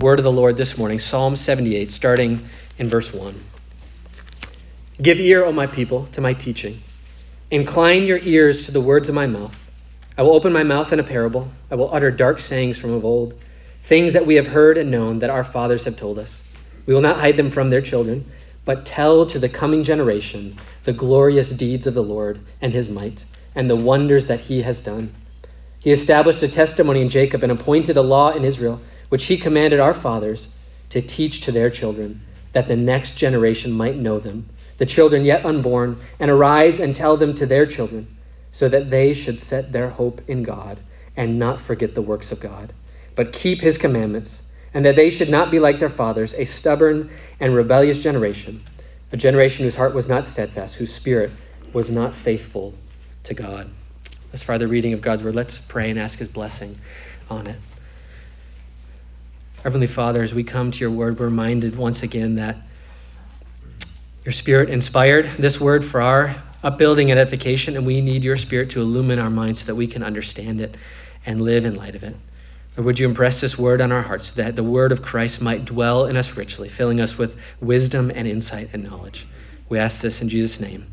word of the Lord this morning, Psalm 78, starting in verse 1. Give ear, O my people, to my teaching. Incline your ears to the words of my mouth. I will open my mouth in a parable. I will utter dark sayings from of old, things that we have heard and known that our fathers have told us. We will not hide them from their children, but tell to the coming generation the glorious deeds of the Lord and his might, and the wonders that he has done. He established a testimony in Jacob and appointed a law in Israel which he commanded our fathers to teach to their children, that the next generation might know them, the children yet unborn, and arise and tell them to their children, so that they should set their hope in God and not forget the works of God, but keep his commandments, and that they should not be like their fathers, a stubborn and rebellious generation, a generation whose heart was not steadfast, whose spirit was not faithful to God. As far the reading of God's word, let's pray and ask his blessing on it. Heavenly Father, as we come to your word, we're reminded once again that your Spirit inspired this word for our upbuilding and edification, and we need your Spirit to illumine our minds so that we can understand it and live in light of it. Or would you impress this word on our hearts so that the word of Christ might dwell in us richly, filling us with wisdom and insight and knowledge? We ask this in Jesus' name.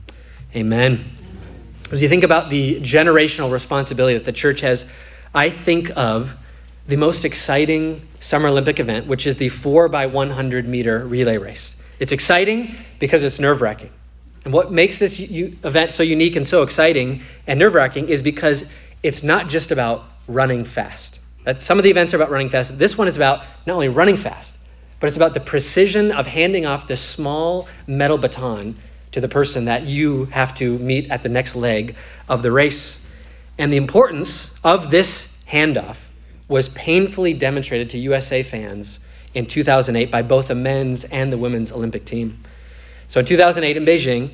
Amen. As you think about the generational responsibility that the church has, I think of the most exciting Summer Olympic event, which is the 4 by 100 meter relay race. It's exciting because it's nerve wracking. And what makes this u- event so unique and so exciting and nerve wracking is because it's not just about running fast. That some of the events are about running fast. This one is about not only running fast, but it's about the precision of handing off this small metal baton to the person that you have to meet at the next leg of the race. And the importance of this handoff was painfully demonstrated to USA fans in 2008 by both the men's and the women's Olympic team. So in 2008 in Beijing,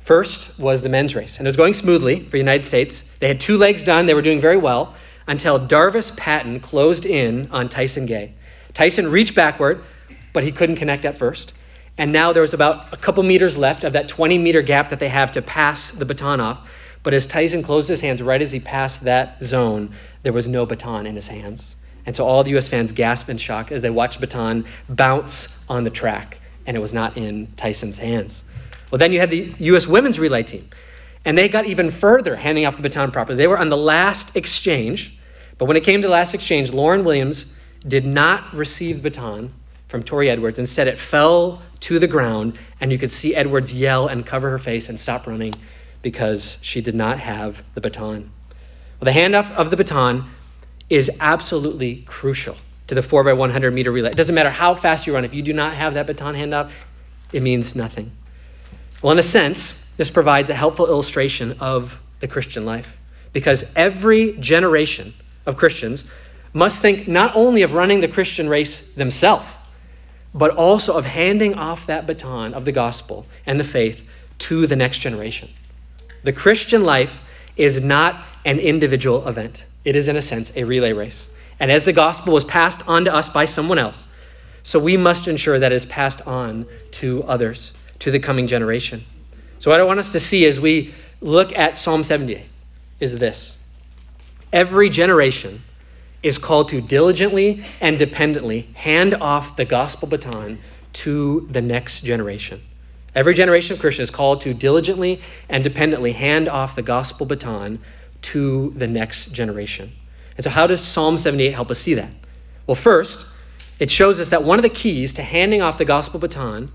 first was the men's race, and it was going smoothly for the United States. They had two legs done, they were doing very well until Darvis Patton closed in on Tyson Gay. Tyson reached backward, but he couldn't connect at first. And now there was about a couple meters left of that 20 meter gap that they have to pass the baton off. But as Tyson closed his hands right as he passed that zone, there was no baton in his hands. And so all the U.S. fans gasped in shock as they watched baton bounce on the track, and it was not in Tyson's hands. Well, then you had the U.S. women's relay team, and they got even further handing off the baton properly. They were on the last exchange, but when it came to the last exchange, Lauren Williams did not receive the baton from Torri Edwards. Instead, it fell to the ground, and you could see Edwards yell and cover her face and stop running because she did not have the baton. Well, the handoff of the baton is absolutely crucial to the 4 by 100 meter relay. It doesn't matter how fast you run. If you do not have that baton handoff, it means nothing. Well, in a sense, this provides a helpful illustration of the Christian life because every generation of Christians must think not only of running the Christian race themselves, but also of handing off that baton of the gospel and the faith to the next generation. The Christian life is not an individual event. It is, in a sense, a relay race. And as the gospel was passed on to us by someone else, so we must ensure that it is passed on to others, to the coming generation. So, what I want us to see as we look at Psalm 78 is this every generation is called to diligently and dependently hand off the gospel baton to the next generation. Every generation of Christians is called to diligently and dependently hand off the gospel baton to the next generation. And so, how does Psalm 78 help us see that? Well, first, it shows us that one of the keys to handing off the gospel baton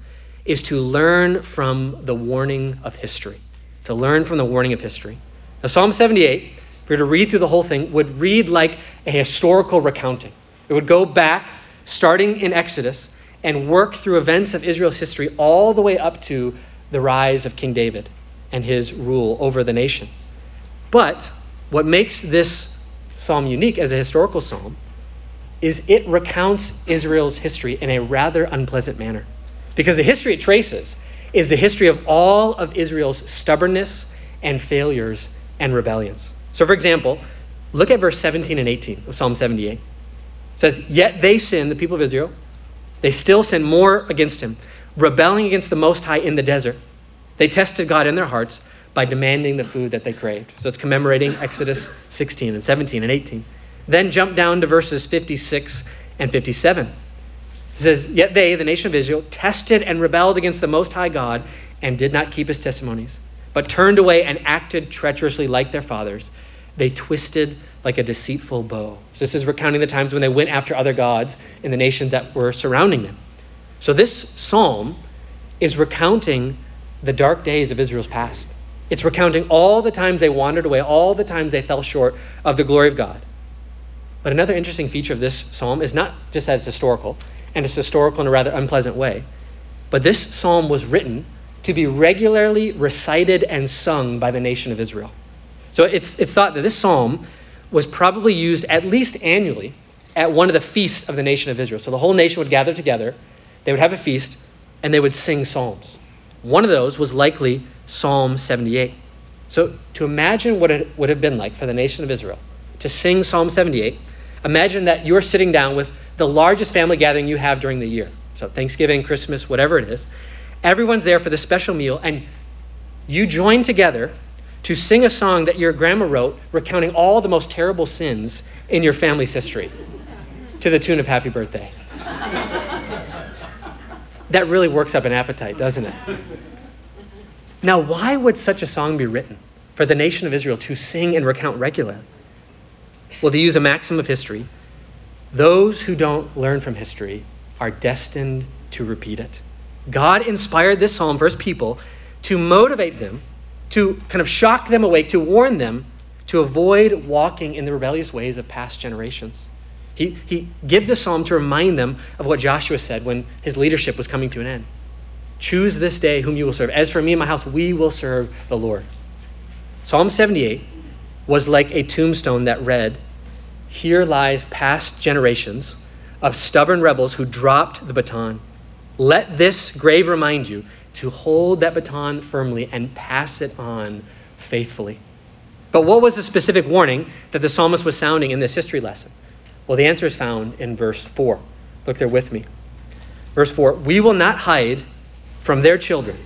is to learn from the warning of history. To learn from the warning of history. Now, Psalm 78, if we were to read through the whole thing, would read like a historical recounting. It would go back, starting in Exodus, and work through events of Israel's history all the way up to the rise of King David and his rule over the nation. But what makes this psalm unique as a historical psalm is it recounts Israel's history in a rather unpleasant manner. Because the history it traces is the history of all of Israel's stubbornness and failures and rebellions. So, for example, look at verse 17 and 18 of Psalm 78. It says, Yet they sin, the people of Israel, they still sin more against him, rebelling against the Most High in the desert. They tested God in their hearts by demanding the food that they craved. So it's commemorating Exodus 16 and 17 and 18. Then jump down to verses 56 and 57. It says, Yet they, the nation of Israel, tested and rebelled against the Most High God and did not keep his testimonies, but turned away and acted treacherously like their fathers. They twisted like a deceitful bow. So this is recounting the times when they went after other gods in the nations that were surrounding them. So this psalm is recounting the dark days of Israel's past. It's recounting all the times they wandered away, all the times they fell short of the glory of God. But another interesting feature of this psalm is not just that it's historical, and it's historical in a rather unpleasant way, but this psalm was written to be regularly recited and sung by the nation of Israel. So it's, it's thought that this psalm was probably used at least annually at one of the feasts of the nation of Israel. So the whole nation would gather together, they would have a feast, and they would sing psalms. One of those was likely Psalm 78. So to imagine what it would have been like for the nation of Israel to sing Psalm 78, imagine that you're sitting down with the largest family gathering you have during the year. So Thanksgiving, Christmas, whatever it is. Everyone's there for the special meal, and you join together to sing a song that your grandma wrote recounting all the most terrible sins in your family's history to the tune of Happy Birthday. that really works up an appetite, doesn't it? Now, why would such a song be written for the nation of Israel to sing and recount regularly? Well, to use a maxim of history, those who don't learn from history are destined to repeat it. God inspired this psalm for his people to motivate them, to kind of shock them awake, to warn them to avoid walking in the rebellious ways of past generations. He, he gives the psalm to remind them of what Joshua said when his leadership was coming to an end. Choose this day whom you will serve. As for me and my house, we will serve the Lord. Psalm 78 was like a tombstone that read, Here lies past generations of stubborn rebels who dropped the baton. Let this grave remind you to hold that baton firmly and pass it on faithfully. But what was the specific warning that the psalmist was sounding in this history lesson? Well, the answer is found in verse 4. Look there with me. Verse 4 We will not hide from their children,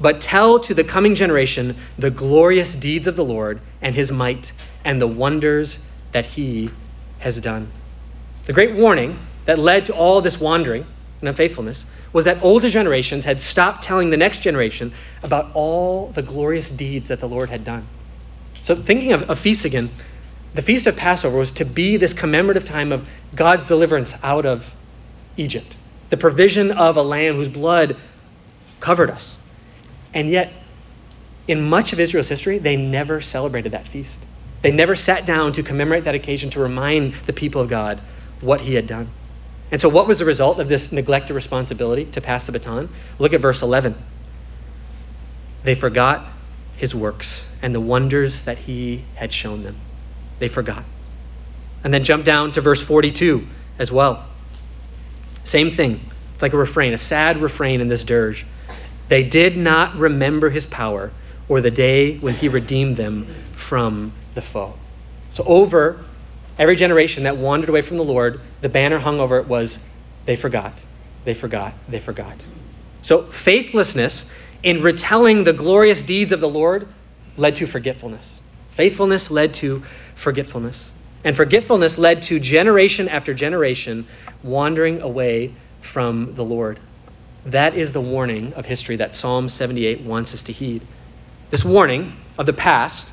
but tell to the coming generation the glorious deeds of the Lord and his might and the wonders that he has done. The great warning that led to all this wandering and unfaithfulness was that older generations had stopped telling the next generation about all the glorious deeds that the Lord had done. So, thinking of, of feasts again, the Feast of Passover was to be this commemorative time of God's deliverance out of Egypt, the provision of a lamb whose blood covered us. And yet, in much of Israel's history, they never celebrated that feast. They never sat down to commemorate that occasion to remind the people of God what he had done. And so, what was the result of this neglected responsibility to pass the baton? Look at verse 11. They forgot his works and the wonders that he had shown them. They forgot. And then jump down to verse 42 as well. Same thing. It's like a refrain, a sad refrain in this dirge. They did not remember his power or the day when he redeemed them from the foe. So, over every generation that wandered away from the Lord, the banner hung over it was, they forgot, they forgot, they forgot. So, faithlessness in retelling the glorious deeds of the Lord led to forgetfulness. Faithfulness led to forgetfulness. And forgetfulness led to generation after generation wandering away from the Lord. That is the warning of history that Psalm 78 wants us to heed. This warning of the past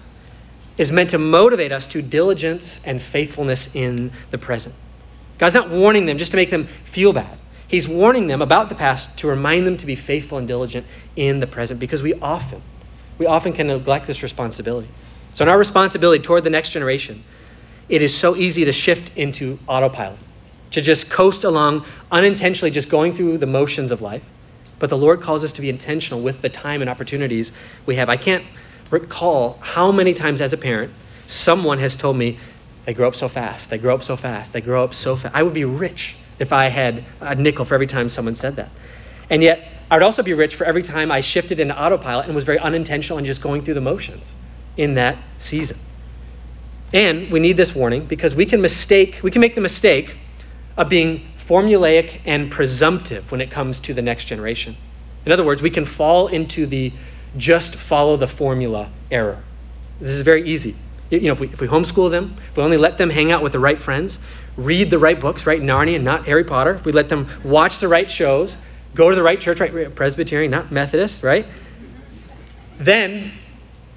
is meant to motivate us to diligence and faithfulness in the present. God's not warning them just to make them feel bad. He's warning them about the past to remind them to be faithful and diligent in the present because we often, we often can neglect this responsibility. So, in our responsibility toward the next generation, it is so easy to shift into autopilot, to just coast along unintentionally, just going through the motions of life. But the Lord calls us to be intentional with the time and opportunities we have. I can't recall how many times as a parent someone has told me, they grow up so fast, they grow up so fast, they grow up so fast. I would be rich if I had a nickel for every time someone said that. And yet, I would also be rich for every time I shifted into autopilot and was very unintentional and just going through the motions in that season. And we need this warning because we can mistake, we can make the mistake of being formulaic and presumptive when it comes to the next generation. In other words, we can fall into the just follow the formula error. This is very easy. You know, if we, if we homeschool them, if we only let them hang out with the right friends, read the right books, right? Narnia, and not Harry Potter. If we let them watch the right shows, go to the right church, right? Presbyterian, not Methodist, right? Then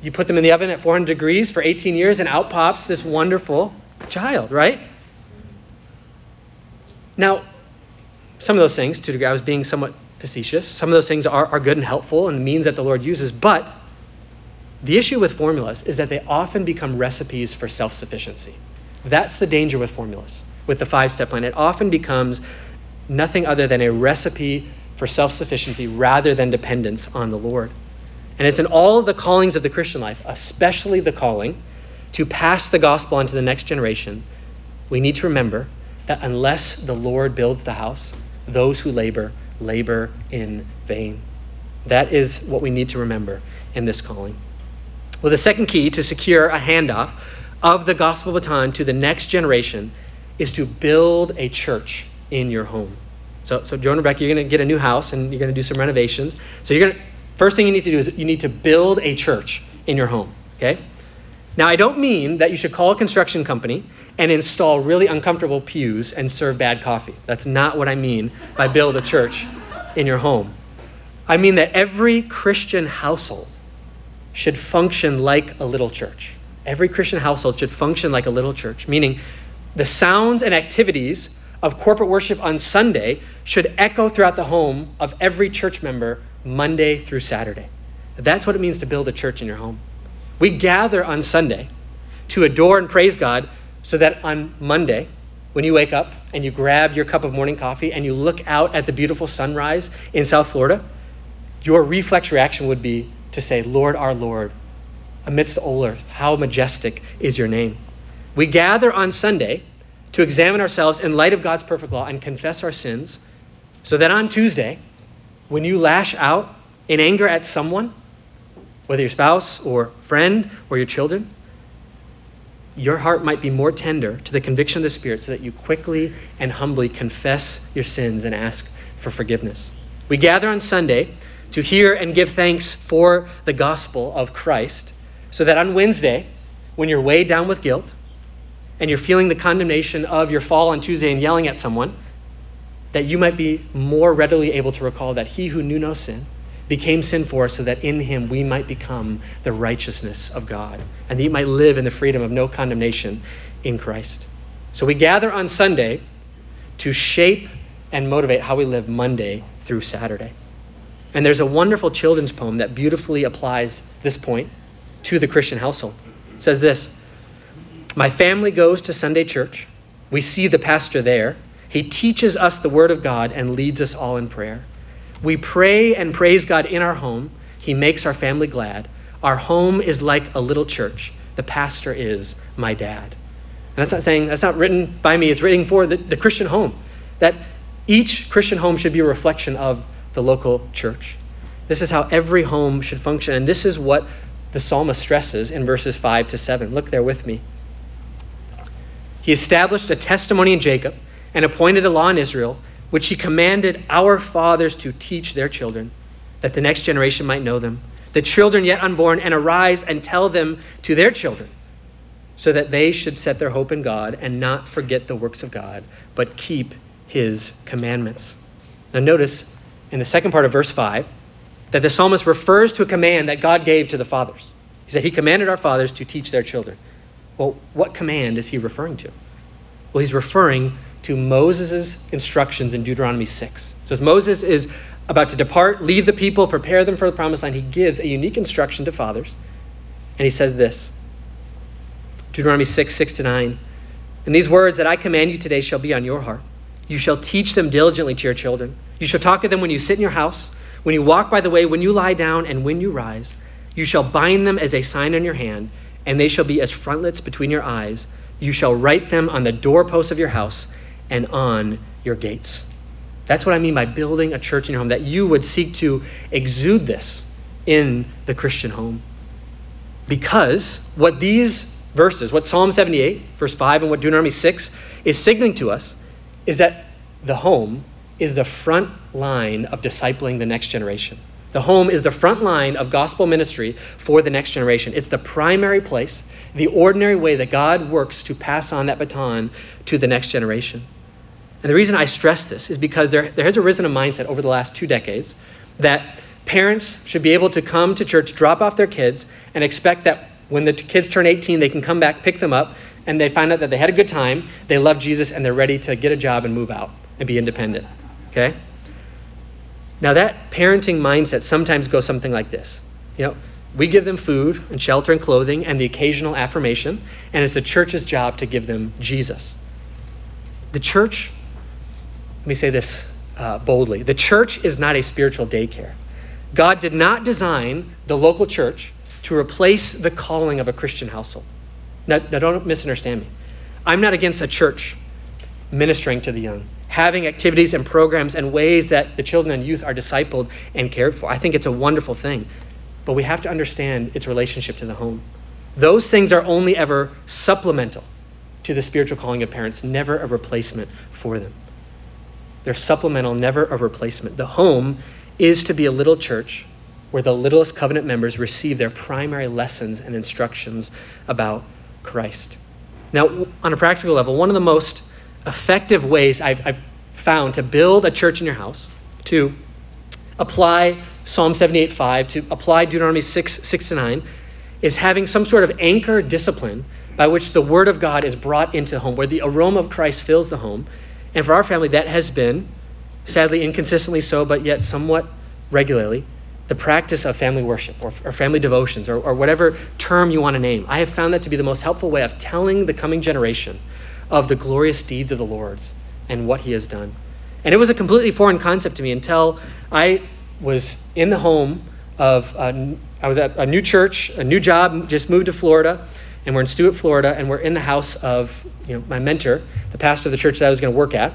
you put them in the oven at 400 degrees for 18 years, and out pops this wonderful child, right? Now, some of those things, to degree, I was being somewhat facetious. Some of those things are, are good and helpful and the means that the Lord uses, but the issue with formulas is that they often become recipes for self sufficiency. That's the danger with formulas, with the five step plan. It often becomes nothing other than a recipe for self sufficiency rather than dependence on the Lord. And it's in all of the callings of the Christian life, especially the calling to pass the gospel on to the next generation, we need to remember that unless the Lord builds the house, those who labor, labor in vain. That is what we need to remember in this calling. Well, the second key to secure a handoff of the gospel baton to the next generation is to build a church in your home. So, so Joe and Rebecca, you're going to get a new house and you're going to do some renovations. So you're going to first thing you need to do is you need to build a church in your home. Okay. Now I don't mean that you should call a construction company and install really uncomfortable pews and serve bad coffee. That's not what I mean by build a church in your home. I mean that every Christian household should function like a little church. Every Christian household should function like a little church, meaning the sounds and activities of corporate worship on Sunday should echo throughout the home of every church member Monday through Saturday. That's what it means to build a church in your home. We gather on Sunday to adore and praise God so that on Monday, when you wake up and you grab your cup of morning coffee and you look out at the beautiful sunrise in South Florida, your reflex reaction would be to say, Lord, our Lord, amidst the all earth, how majestic is your name. We gather on Sunday to examine ourselves in light of God's perfect law and confess our sins so that on Tuesday, when you lash out in anger at someone, whether your spouse or friend or your children, your heart might be more tender to the conviction of the Spirit so that you quickly and humbly confess your sins and ask for forgiveness. We gather on Sunday to hear and give thanks for the gospel of Christ so that on Wednesday, when you're weighed down with guilt and you're feeling the condemnation of your fall on Tuesday and yelling at someone, that you might be more readily able to recall that he who knew no sin became sin for us so that in him we might become the righteousness of God and that you might live in the freedom of no condemnation in Christ. So we gather on Sunday to shape and motivate how we live Monday through Saturday. And there's a wonderful children's poem that beautifully applies this point to the Christian household. It says this My family goes to Sunday church. We see the pastor there. He teaches us the word of God and leads us all in prayer. We pray and praise God in our home. He makes our family glad. Our home is like a little church. The pastor is my dad. And that's not saying, that's not written by me, it's written for the, the Christian home. That each Christian home should be a reflection of the local church. This is how every home should function. And this is what the psalmist stresses in verses 5 to 7. Look there with me. He established a testimony in Jacob and appointed a law in Israel which he commanded our fathers to teach their children, that the next generation might know them, the children yet unborn, and arise and tell them to their children, so that they should set their hope in God and not forget the works of God, but keep his commandments. Now, notice in the second part of verse 5 that the psalmist refers to a command that God gave to the fathers. He said, He commanded our fathers to teach their children. Well, what command is he referring to? Well, he's referring to Moses' instructions in Deuteronomy 6. So as Moses is about to depart, leave the people, prepare them for the promised land, he gives a unique instruction to fathers. And he says this Deuteronomy 6, 6 to 9. And these words that I command you today shall be on your heart. You shall teach them diligently to your children. You shall talk of them when you sit in your house, when you walk by the way, when you lie down, and when you rise. You shall bind them as a sign on your hand, and they shall be as frontlets between your eyes. You shall write them on the doorposts of your house and on your gates. That's what I mean by building a church in your home, that you would seek to exude this in the Christian home. Because what these verses, what Psalm 78, verse 5, and what Deuteronomy 6 is signaling to us is that the home is the front line of discipling the next generation. The home is the front line of gospel ministry for the next generation. It's the primary place, the ordinary way that God works to pass on that baton to the next generation. And the reason I stress this is because there, there has arisen a mindset over the last two decades that parents should be able to come to church, drop off their kids, and expect that when the kids turn 18, they can come back, pick them up, and they find out that they had a good time, they love Jesus, and they're ready to get a job and move out and be independent. Okay? Now, that parenting mindset sometimes goes something like this. You know, we give them food and shelter and clothing and the occasional affirmation, and it's the church's job to give them Jesus. The church, let me say this uh, boldly the church is not a spiritual daycare. God did not design the local church to replace the calling of a Christian household. Now, now, don't misunderstand me. I'm not against a church ministering to the young, having activities and programs and ways that the children and youth are discipled and cared for. I think it's a wonderful thing. But we have to understand its relationship to the home. Those things are only ever supplemental to the spiritual calling of parents, never a replacement for them. They're supplemental, never a replacement. The home is to be a little church where the littlest covenant members receive their primary lessons and instructions about Christ. Now, on a practical level, one of the most effective ways I've, I've found to build a church in your house, to apply Psalm 78:5, to apply Deuteronomy 6, 6 to 9, is having some sort of anchor discipline by which the Word of God is brought into the home, where the aroma of Christ fills the home. And for our family, that has been, sadly, inconsistently so, but yet somewhat regularly, the practice of family worship or, or family devotions or, or whatever term you want to name. I have found that to be the most helpful way of telling the coming generation of the glorious deeds of the Lord's and what he has done. And it was a completely foreign concept to me until I was in the home of, uh, a, I was at a new church, a new job, just moved to Florida, and we're in Stuart, Florida, and we're in the house of you know, my mentor, the pastor of the church that I was going to work at.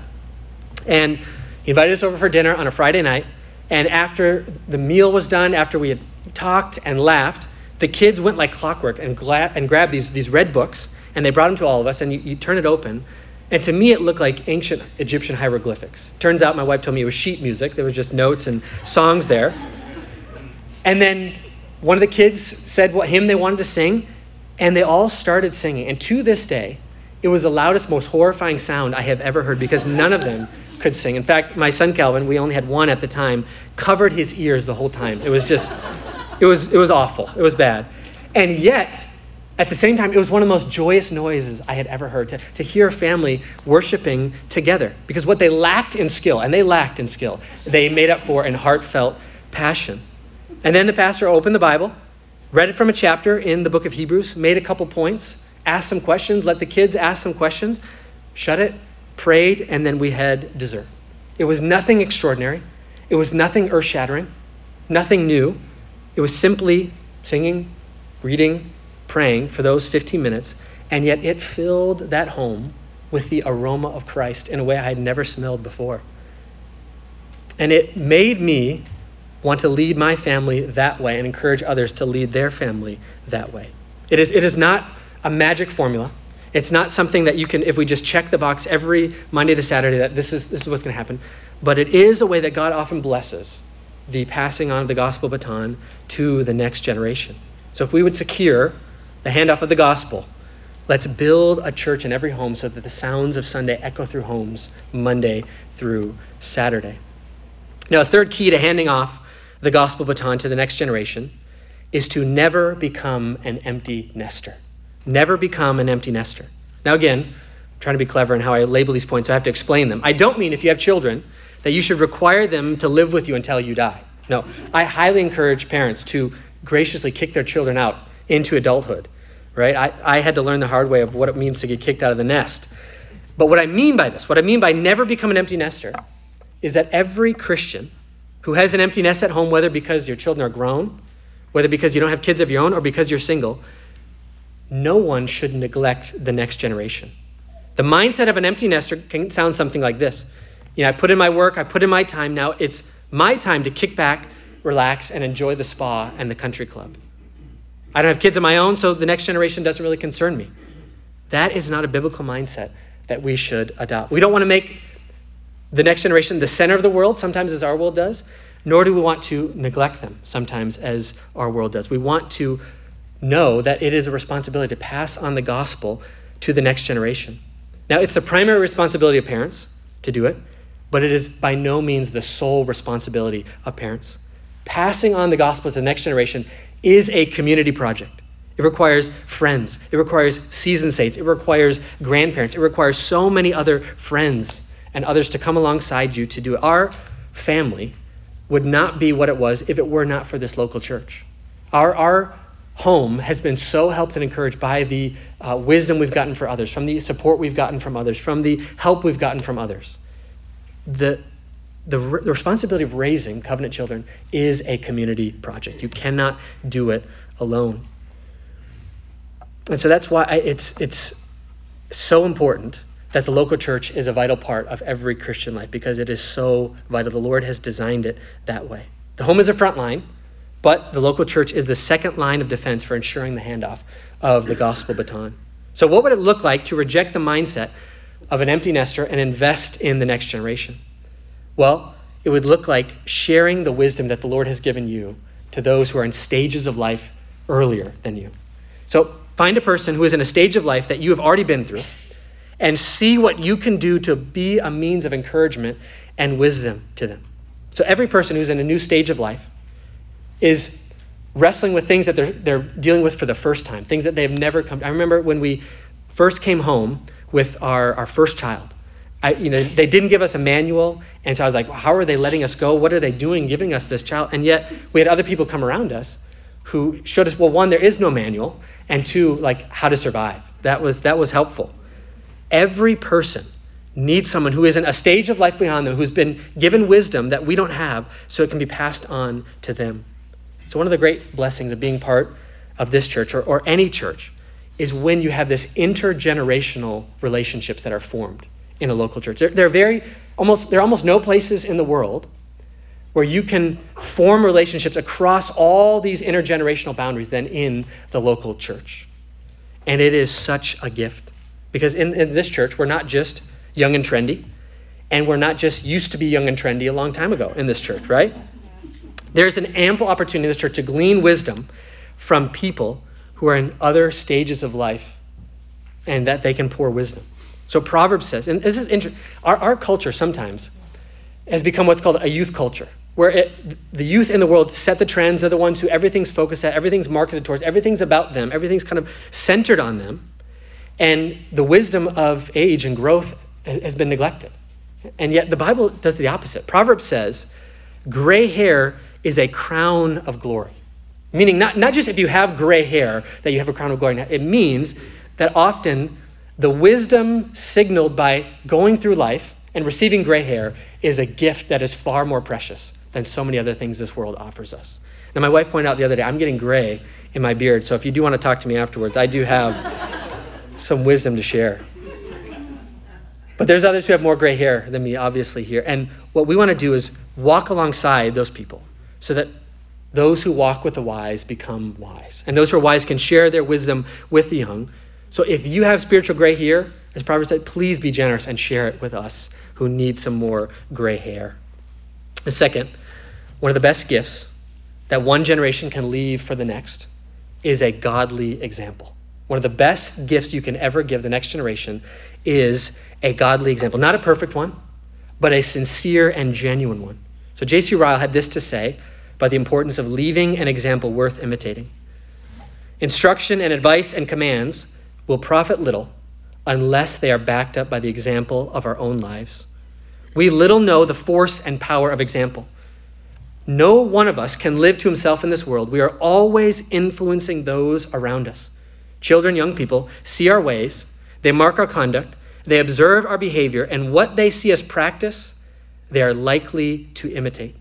And he invited us over for dinner on a Friday night. And after the meal was done, after we had talked and laughed, the kids went like clockwork and, gla- and grabbed these, these red books and they brought them to all of us. And you, you turn it open, and to me it looked like ancient Egyptian hieroglyphics. Turns out my wife told me it was sheet music. There was just notes and songs there. And then one of the kids said what hymn they wanted to sing, and they all started singing. And to this day, it was the loudest, most horrifying sound I have ever heard because none of them could sing. In fact, my son Calvin, we only had one at the time, covered his ears the whole time. It was just, it was, it was awful. It was bad. And yet, at the same time, it was one of the most joyous noises I had ever heard to, to hear a family worshiping together. Because what they lacked in skill, and they lacked in skill, they made up for in heartfelt passion. And then the pastor opened the Bible, read it from a chapter in the book of Hebrews, made a couple points, asked some questions, let the kids ask some questions, shut it, prayed, and then we had dessert. It was nothing extraordinary. It was nothing earth shattering, nothing new. It was simply singing, reading, praying for those 15 minutes, and yet it filled that home with the aroma of Christ in a way I had never smelled before. And it made me want to lead my family that way and encourage others to lead their family that way. It is, it is not a magic formula. It's not something that you can, if we just check the box every Monday to Saturday, that this is, this is what's going to happen. But it is a way that God often blesses the passing on of the gospel baton to the next generation. So if we would secure the handoff of the gospel, let's build a church in every home so that the sounds of Sunday echo through homes Monday through Saturday. Now, a third key to handing off the gospel baton to the next generation is to never become an empty nester. Never become an empty nester. Now, again, I'm trying to be clever in how I label these points, so I have to explain them. I don't mean if you have children that you should require them to live with you until you die. No, I highly encourage parents to graciously kick their children out into adulthood, right? I, I had to learn the hard way of what it means to get kicked out of the nest. But what I mean by this, what I mean by never become an empty nester, is that every Christian who has an empty nest at home, whether because your children are grown, whether because you don't have kids of your own, or because you're single, no one should neglect the next generation. The mindset of an empty nester can sound something like this. You know, I put in my work, I put in my time, now it's my time to kick back, relax, and enjoy the spa and the country club. I don't have kids of my own, so the next generation doesn't really concern me. That is not a biblical mindset that we should adopt. We don't want to make the next generation the center of the world, sometimes as our world does, nor do we want to neglect them sometimes as our world does. We want to know that it is a responsibility to pass on the gospel to the next generation. Now, it's the primary responsibility of parents to do it, but it is by no means the sole responsibility of parents. Passing on the gospel to the next generation is a community project. It requires friends. It requires seasoned saints. It requires grandparents. It requires so many other friends and others to come alongside you to do it. Our family would not be what it was if it were not for this local church. Our, our home has been so helped and encouraged by the uh, wisdom we've gotten from others, from the support we've gotten from others, from the help we've gotten from others. The, the, the responsibility of raising covenant children is a community project. You cannot do it alone. And so that's why it's, it's so important that the local church is a vital part of every Christian life because it is so vital. The Lord has designed it that way. The home is a front line, but the local church is the second line of defense for ensuring the handoff of the gospel baton. So, what would it look like to reject the mindset of an empty nester and invest in the next generation? Well, it would look like sharing the wisdom that the Lord has given you to those who are in stages of life earlier than you. So, find a person who is in a stage of life that you have already been through and see what you can do to be a means of encouragement and wisdom to them. So, every person who's in a new stage of life is wrestling with things that they're, they're dealing with for the first time, things that they've never come. I remember when we first came home with our, our first child. I, you know, they didn't give us a manual, and so I was like, well, how are they letting us go? What are they doing giving us this child? And yet we had other people come around us who showed us, well, one, there is no manual, and two, like how to survive. That was that was helpful. Every person needs someone who is in a stage of life beyond them, who's been given wisdom that we don't have, so it can be passed on to them. So, one of the great blessings of being part of this church or, or any church is when you have this intergenerational relationships that are formed in a local church. There, there, are very almost there are almost no places in the world where you can form relationships across all these intergenerational boundaries than in the local church. And it is such a gift. Because in, in this church, we're not just young and trendy, and we're not just used to be young and trendy a long time ago in this church, right? There's an ample opportunity in this church to glean wisdom from people who are in other stages of life and that they can pour wisdom. So Proverbs says, and this is interesting, our, our culture sometimes has become what's called a youth culture, where it, the youth in the world set the trends, are the ones who everything's focused at, everything's marketed towards, everything's about them, everything's kind of centered on them. And the wisdom of age and growth has been neglected. And yet the Bible does the opposite. Proverbs says, gray hair is a crown of glory. Meaning, not, not just if you have gray hair that you have a crown of glory. It means that often the wisdom signaled by going through life and receiving gray hair is a gift that is far more precious than so many other things this world offers us. Now, my wife pointed out the other day, I'm getting gray in my beard, so if you do want to talk to me afterwards, I do have some wisdom to share. But there's others who have more gray hair than me, obviously, here. And what we want to do is walk alongside those people so that those who walk with the wise become wise. And those who are wise can share their wisdom with the young. So if you have spiritual gray hair, as Proverbs said, please be generous and share it with us who need some more gray hair. The second, one of the best gifts that one generation can leave for the next is a godly example. One of the best gifts you can ever give the next generation is a godly example. Not a perfect one, but a sincere and genuine one. So J.C. Ryle had this to say about the importance of leaving an example worth imitating. Instruction and advice and commands will profit little unless they are backed up by the example of our own lives. We little know the force and power of example. No one of us can live to himself in this world. We are always influencing those around us. Children, young people see our ways, they mark our conduct, they observe our behavior, and what they see us practice, they are likely to imitate.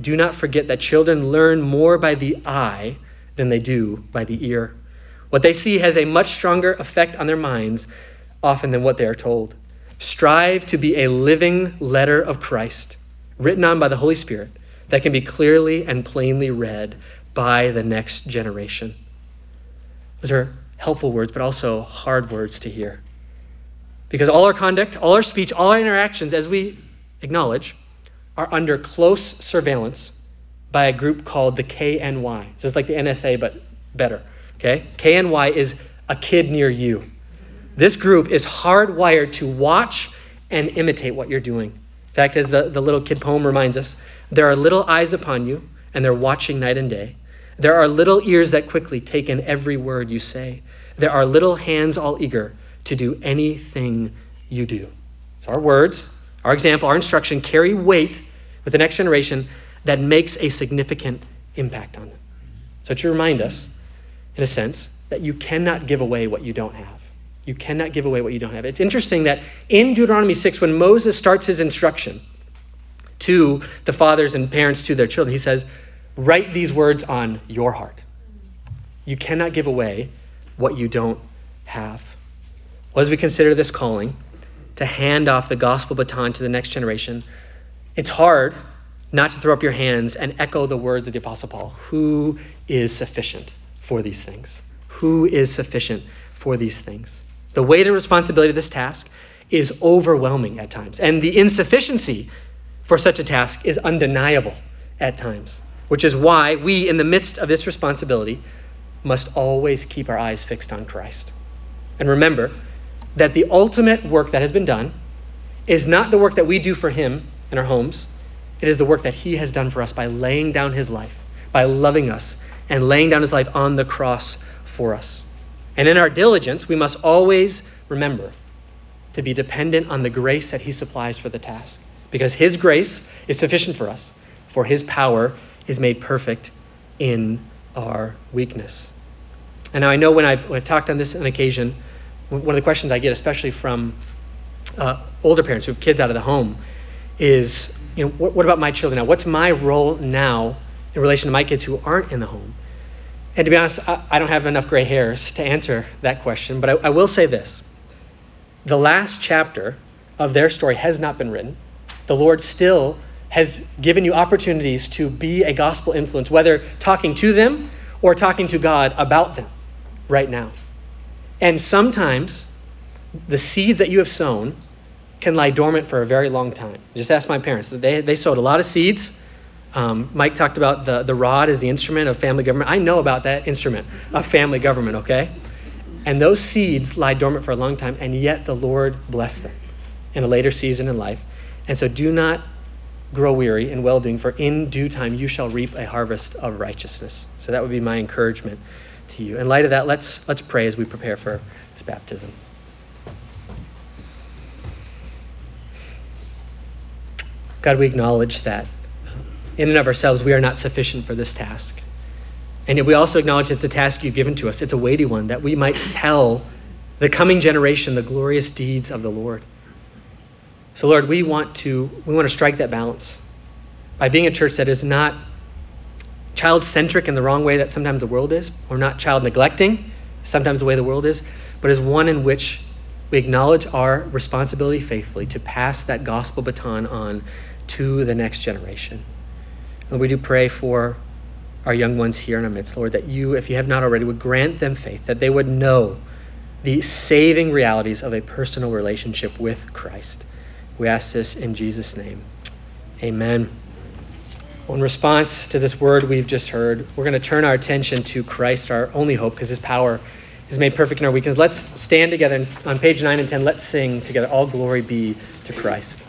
Do not forget that children learn more by the eye than they do by the ear. What they see has a much stronger effect on their minds often than what they are told. Strive to be a living letter of Christ, written on by the Holy Spirit, that can be clearly and plainly read by the next generation. Those are helpful words, but also hard words to hear. Because all our conduct, all our speech, all our interactions, as we acknowledge, are under close surveillance by a group called the KNY. So it's like the NSA, but better. Okay? KNY is a kid near you. This group is hardwired to watch and imitate what you're doing. In fact, as the, the little kid poem reminds us, there are little eyes upon you, and they're watching night and day. There are little ears that quickly take in every word you say. There are little hands all eager to do anything you do. So our words, our example, our instruction carry weight with the next generation that makes a significant impact on them. So to remind us, in a sense, that you cannot give away what you don't have. You cannot give away what you don't have. It's interesting that in Deuteronomy 6, when Moses starts his instruction to the fathers and parents to their children, he says, Write these words on your heart. You cannot give away what you don't have. Well, as we consider this calling to hand off the gospel baton to the next generation, it's hard not to throw up your hands and echo the words of the Apostle Paul Who is sufficient for these things? Who is sufficient for these things? The weight and responsibility of this task is overwhelming at times, and the insufficiency for such a task is undeniable at times, which is why we, in the midst of this responsibility, must always keep our eyes fixed on Christ. And remember that the ultimate work that has been done is not the work that we do for Him in our homes, it is the work that He has done for us by laying down His life, by loving us, and laying down His life on the cross for us. And in our diligence, we must always remember to be dependent on the grace that He supplies for the task. Because His grace is sufficient for us, for His power is made perfect in our weakness. And now I know when I've, when I've talked on this on occasion, one of the questions I get, especially from uh, older parents who have kids out of the home, is, you know, what, what about my children now? What's my role now in relation to my kids who aren't in the home? And to be honest, I, I don't have enough gray hairs to answer that question, but I, I will say this. The last chapter of their story has not been written. The Lord still has given you opportunities to be a gospel influence, whether talking to them or talking to God about them right now. And sometimes the seeds that you have sown can lie dormant for a very long time. Just ask my parents. They, they sowed a lot of seeds. Um, Mike talked about the, the rod as the instrument of family government. I know about that instrument of family government, okay? And those seeds lie dormant for a long time, and yet the Lord blessed them in a later season in life. And so do not grow weary in well doing, for in due time you shall reap a harvest of righteousness. So that would be my encouragement to you. In light of that, let's, let's pray as we prepare for this baptism. God, we acknowledge that in and of ourselves we are not sufficient for this task. And yet we also acknowledge it's a task you've given to us. It's a weighty one that we might tell the coming generation the glorious deeds of the Lord. So Lord, we want to we want to strike that balance by being a church that is not child centric in the wrong way that sometimes the world is, or not child neglecting, sometimes the way the world is, but is one in which we acknowledge our responsibility faithfully to pass that gospel baton on to the next generation. And we do pray for our young ones here in our midst, Lord, that you, if you have not already, would grant them faith, that they would know the saving realities of a personal relationship with Christ. We ask this in Jesus' name. Amen. In response to this word we've just heard, we're going to turn our attention to Christ, our only hope, because his power is made perfect in our weakness. Let's stand together on page 9 and 10. Let's sing together. All glory be to Christ.